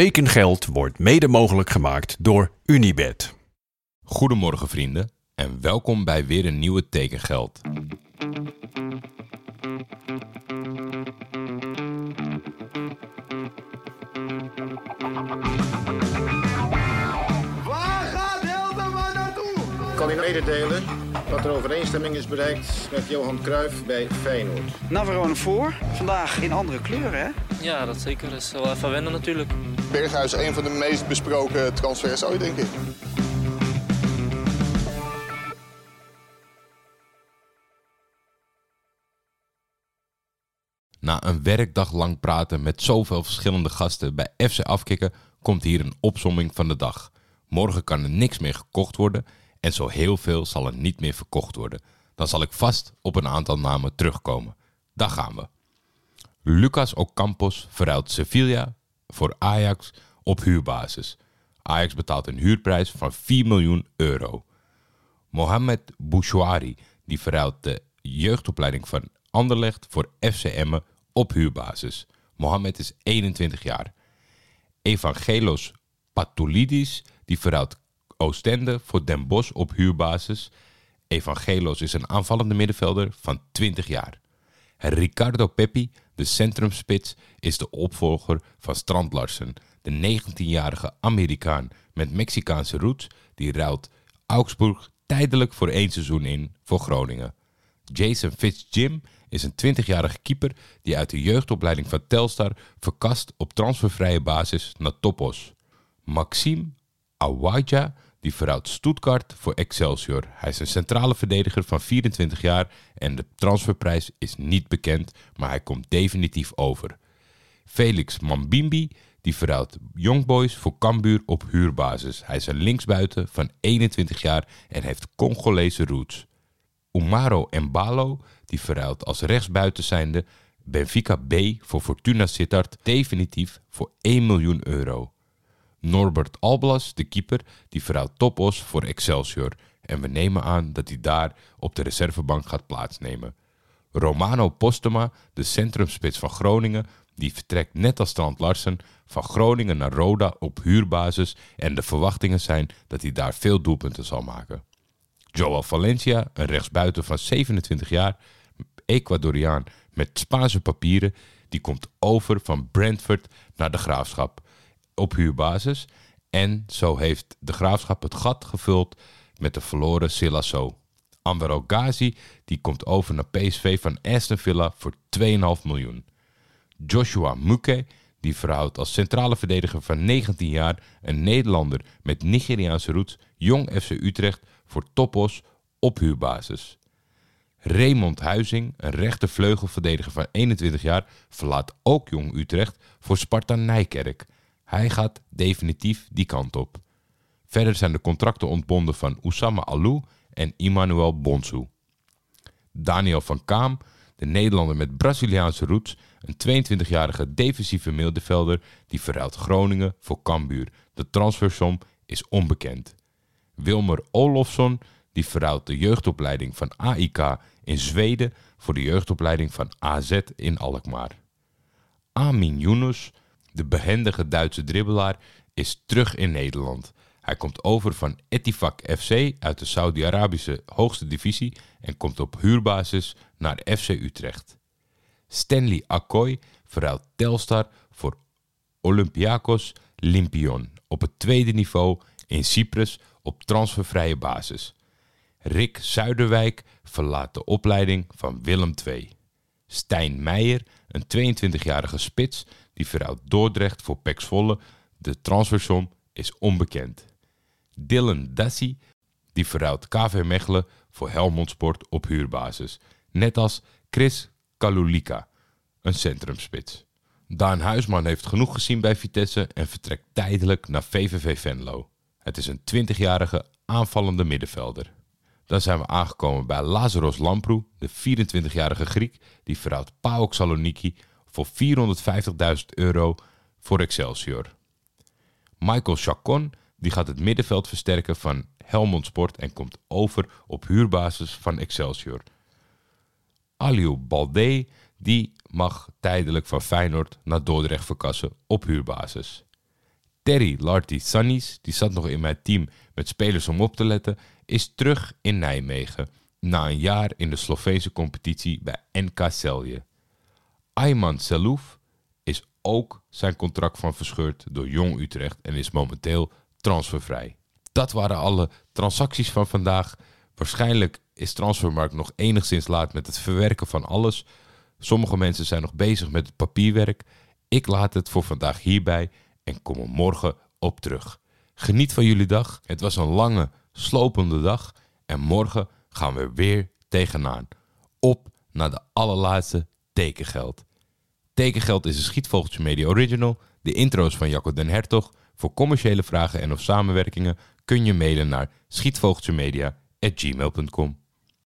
Tekengeld wordt mede mogelijk gemaakt door Unibed. Goedemorgen vrienden en welkom bij weer een nieuwe Tekengeld. Waar gaat Hildeman naartoe? kan u mededelen dat er overeenstemming is bereikt met Johan Cruijff bij Feyenoord. Navarone voor. Vandaag in andere kleuren, hè? Ja, dat zeker. Dat is wel even wennen natuurlijk. Berghuis een van de meest besproken transfers ooit, denk ik. Na een werkdag lang praten met zoveel verschillende gasten bij FC Afkikken komt hier een opsomming van de dag. Morgen kan er niks meer gekocht worden en zo heel veel zal er niet meer verkocht worden. Dan zal ik vast op een aantal namen terugkomen. Daar gaan we. Lucas Ocampos verruilt Sevilla voor Ajax op huurbasis. Ajax betaalt een huurprijs van 4 miljoen euro. Mohamed Bouchouari die verruilt de jeugdopleiding van Anderlecht voor FC Emmen op huurbasis. Mohamed is 21 jaar. Evangelos Patoulidis die verruilt Oostende voor Den Bosch op huurbasis. Evangelos is een aanvallende middenvelder van 20 jaar. Ricardo Peppi, de centrumspits, is de opvolger van Strand Larsen, de 19-jarige Amerikaan met Mexicaanse roots, die ruilt Augsburg tijdelijk voor één seizoen in voor Groningen. Jason Fitzjim is een 20-jarige keeper die uit de jeugdopleiding van Telstar verkast op transfervrije basis naar Topos. Maxime Awaja die verhoudt Stuttgart voor Excelsior. Hij is een centrale verdediger van 24 jaar en de transferprijs is niet bekend, maar hij komt definitief over. Felix Mambimbi die verhoudt Young Boys voor Cambuur op huurbasis. Hij is een linksbuiten van 21 jaar en heeft Congolese roots. Umaro Mbalo die verruilt als rechtsbuiten zijnde Benfica B voor Fortuna Sittard definitief voor 1 miljoen euro. Norbert Alblas, de keeper, die verruilt Topos voor Excelsior en we nemen aan dat hij daar op de reservebank gaat plaatsnemen. Romano Postema, de centrumspits van Groningen, die vertrekt net als Strand Larsen van Groningen naar Roda op huurbasis en de verwachtingen zijn dat hij daar veel doelpunten zal maken. Joel Valencia, een rechtsbuiten van 27 jaar, Ecuadoriaan met Spaanse papieren, die komt over van Brentford naar de Graafschap op huurbasis. En zo heeft de Graafschap het gat gevuld met de verloren Silasso. Anwar die komt over naar PSV van Aston Villa voor 2,5 miljoen. Joshua Muke die verhoudt als centrale verdediger van 19 jaar een Nederlander met Nigeriaanse roots Jong FC Utrecht voor Topos op huurbasis. Raymond Huizing, een rechtervleugelverdediger van 21 jaar, verlaat ook Jong Utrecht voor Sparta Nijkerk. Hij gaat definitief die kant op. Verder zijn de contracten ontbonden van Oussama Alou en Emmanuel Bonsu. Daniel van Kaam, de Nederlander met Braziliaanse roots, een 22-jarige defensieve middenvelder die verruilt Groningen voor Cambuur. De transfersom is onbekend. Wilmer Olofsson, die de jeugdopleiding van AIK in Zweden voor de jeugdopleiding van AZ in Alkmaar. Amin Yunus, de behendige Duitse dribbelaar, is terug in Nederland. Hij komt over van Etifak FC uit de Saudi-Arabische hoogste divisie en komt op huurbasis naar FC Utrecht. Stanley Akkoy verruilt Telstar voor Olympiakos Lympion op het tweede niveau in Cyprus op transfervrije basis. Rick Zuiderwijk verlaat de opleiding van Willem II. Stijn Meijer, een 22-jarige spits, die verruilt Dordrecht voor Pax Volle. De transfersom is onbekend. Dylan Dassi, die verruilt KV Mechelen voor Helmond Sport op huurbasis. Net als Chris Kalulika, een centrumspits. Daan Huisman heeft genoeg gezien bij Vitesse en vertrekt tijdelijk naar VVV Venlo. Het is een 20-jarige aanvallende middenvelder. Dan zijn we aangekomen bij Lazaros Lamprou, de 24-jarige Griek, die verhoudt PAOK Saloniki voor 450.000 euro voor Excelsior. Michael Chacon die gaat het middenveld versterken van Helmond Sport en komt over op huurbasis van Excelsior. Aliou Balde die mag tijdelijk van Feyenoord naar Dordrecht verkassen op huurbasis. Terry Larty Sannis, die zat nog in mijn team met spelers om op te letten, is terug in Nijmegen na een jaar in de Sloveense competitie bij NK Celje. Ayman Selouf is ook zijn contract van verscheurd door Jong Utrecht en is momenteel transfervrij. Dat waren alle transacties van vandaag. Waarschijnlijk is Transfermarkt nog enigszins laat met het verwerken van alles. Sommige mensen zijn nog bezig met het papierwerk. Ik laat het voor vandaag hierbij en kom er morgen op terug. Geniet van jullie dag. Het was een lange, slopende dag. En morgen gaan we weer tegenaan. Op naar de allerlaatste tekengeld. Tekengeld is een Schietvogeltje Media Original. De intro's van Jacco den Hertog. Voor commerciële vragen en of samenwerkingen kun je mailen naar schietvogeltjemedia.gmail.com.